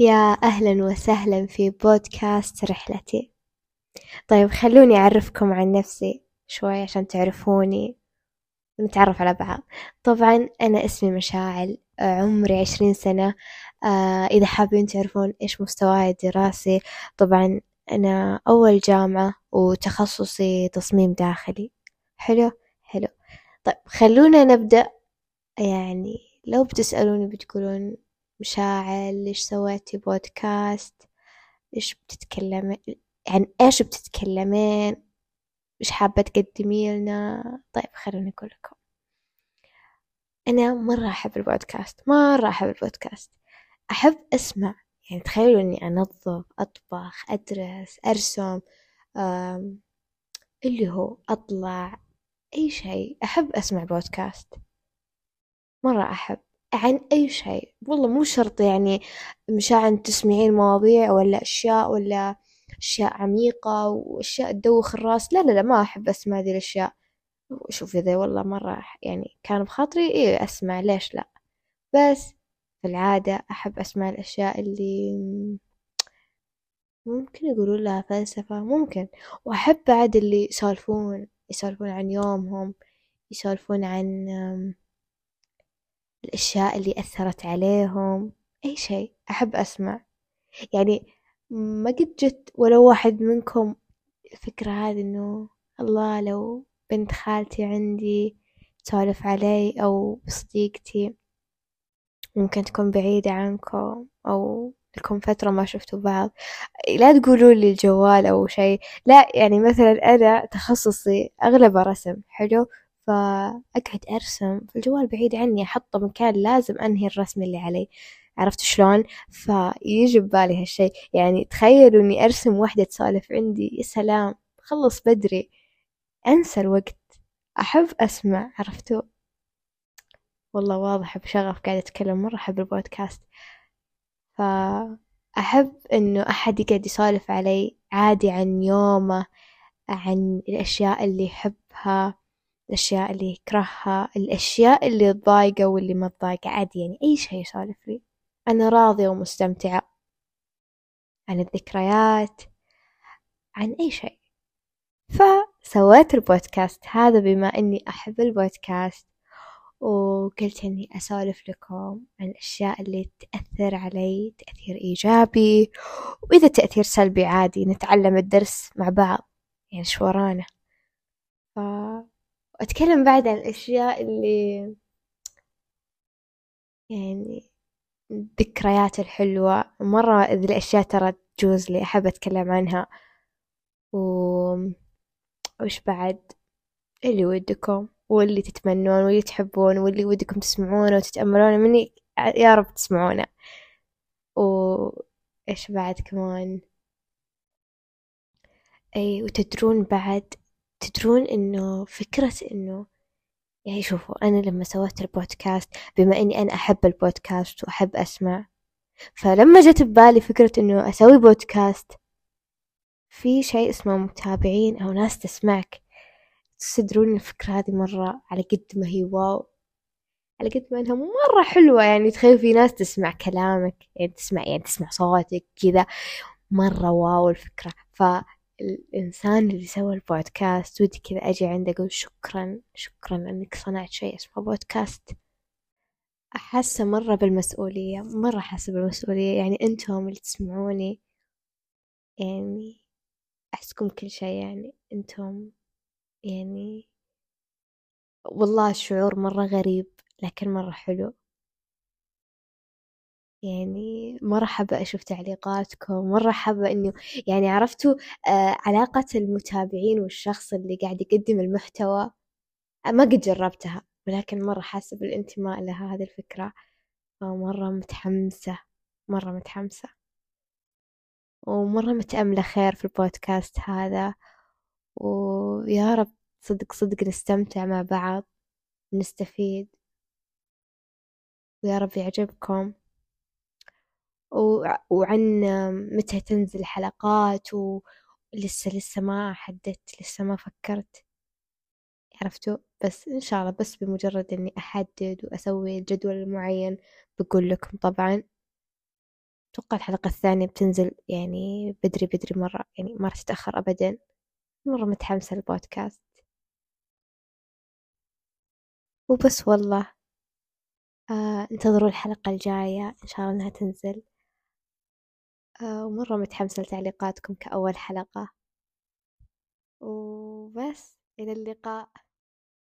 يا أهلا وسهلا في بودكاست رحلتي. طيب خلوني أعرفكم عن نفسي شوي عشان تعرفوني ونتعرف على بعض. طبعا أنا اسمي مشاعل عمري عشرين سنة. آه إذا حابين تعرفون إيش مستواي الدراسي طبعا أنا أول جامعة وتخصصي تصميم داخلي. حلو؟ حلو. طيب خلونا نبدأ. يعني لو بتسألوني بتقولون مشاعل ليش سويتي بودكاست؟ ليش بتتكلمين عن إيش بتتكلمين؟ إيش حابة تقدمي لنا؟ طيب خلوني أقول لكم. أنا مرة أحب البودكاست مرة أحب البودكاست. أحب أسمع. يعني تخيلوا إني أنظف أطبخ أدرس أرسم اللي هو أطلع أي شيء. أحب أسمع بودكاست. مرة أحب. عن أي شيء. والله مو شرط يعني مشاعن تسمعين مواضيع ولا أشياء ولا أشياء عميقة وأشياء تدوخ الراس. لا لا لا ما أحب أسمع هذه الأشياء. شوف إذا والله مرة يعني كان بخاطري إيه أسمع. ليش لا؟ بس في العادة أحب أسمع الأشياء اللي ممكن يقولوا لها فلسفة ممكن. وأحب بعد اللي يسولفون يسولفون عن يومهم يسولفون عن الأشياء اللي أثرت عليهم أي شيء أحب أسمع. يعني ما قد جت ولو واحد منكم الفكرة هذه إنه الله لو بنت خالتي عندي تسولف علي أو بصديقتي ممكن تكون بعيدة عنكم أو لكم فترة ما شفتوا بعض لا تقولوا لي الجوال أو شيء. لا يعني مثلا أنا تخصصي أغلبه رسم حلو؟ فأقعد أرسم الجوال بعيد عني أحطه مكان لازم أنهي الرسم اللي علي عرفت شلون؟ فيجي ببالي هالشي. يعني تخيلوا إني أرسم وحدة تسولف عندي يا سلام خلص بدري. أنسى الوقت. أحب أسمع عرفتوا؟ والله واضح بشغف قاعدة أتكلم مرة أحب البودكاست. فأحب إنه أحد يقعد يسولف علي عادي عن يومه عن الأشياء اللي يحبها. الأشياء اللي يكرهها الأشياء اللي تضايقه واللي ما تضايقه. عادي يعني أي شي يسولف لي. أنا راضية ومستمتعة. عن الذكريات عن أي شيء. فسويت البودكاست هذا بما أني أحب البودكاست وقلت أني أسولف لكم عن الأشياء اللي تأثر علي تأثير إيجابي وإذا تأثير سلبي عادي نتعلم الدرس مع بعض. يعني شو ورانا؟ ف... وأتكلم بعد عن الأشياء اللي يعني الذكريات الحلوة. مرة ذي الأشياء ترى تجوز لي أحب أتكلم عنها. و وش بعد؟ اللي ودكم واللي تتمنون واللي تحبون واللي ودكم تسمعونه وتتأملونه مني. يا رب تسمعونه. وإيش بعد كمان؟ أي وتدرون بعد تدرون إنه فكرة إنه يعني شوفوا أنا لما سويت البودكاست بما إني أنا أحب البودكاست وأحب أسمع فلما جت ببالي فكرة إنه أسوي بودكاست في شيء اسمه متابعين أو ناس تسمعك تدرون الفكرة هذه مرة على قد ما هي واو على قد ما إنها مرة حلوة يعني تخيل في ناس تسمع كلامك يعني تسمع يعني تسمع صوتك كذا مرة واو الفكرة. ف الإنسان اللي سوى البودكاست ودي كذا أجي عنده أقول شكرا شكرا أنك صنعت شيء اسمه بودكاست. أحس مرة بالمسؤولية مرة حاسة بالمسؤولية. يعني أنتم اللي تسمعوني يعني أحسكم كل شيء. يعني أنتم يعني والله الشعور مرة غريب لكن مرة حلو. يعني مرة حابة أشوف تعليقاتكم مرة حابة إنه يعني عرفتوا آه علاقة المتابعين والشخص اللي قاعد يقدم المحتوى ما قد جربتها ولكن مرة حاسة بالانتماء لها هذه الفكرة. مرة متحمسة مرة متحمسة. ومرة متأملة خير في البودكاست هذا. ويا رب صدق صدق نستمتع مع بعض نستفيد. ويا رب يعجبكم. وعن متى تنزل حلقات ولسه لسه ما حددت لسه ما فكرت. عرفتوا؟ بس إن شاء الله بس بمجرد إني أحدد وأسوي الجدول المعين بقول لكم طبعا. أتوقع الحلقة الثانية بتنزل يعني بدري بدري مرة يعني ما تتأخر أبدا. مرة متحمسة للبودكاست. وبس والله. آه انتظروا الحلقة الجاية إن شاء الله إنها تنزل. ومرة متحمسة لتعليقاتكم كأول حلقة. وبس إلى اللقاء.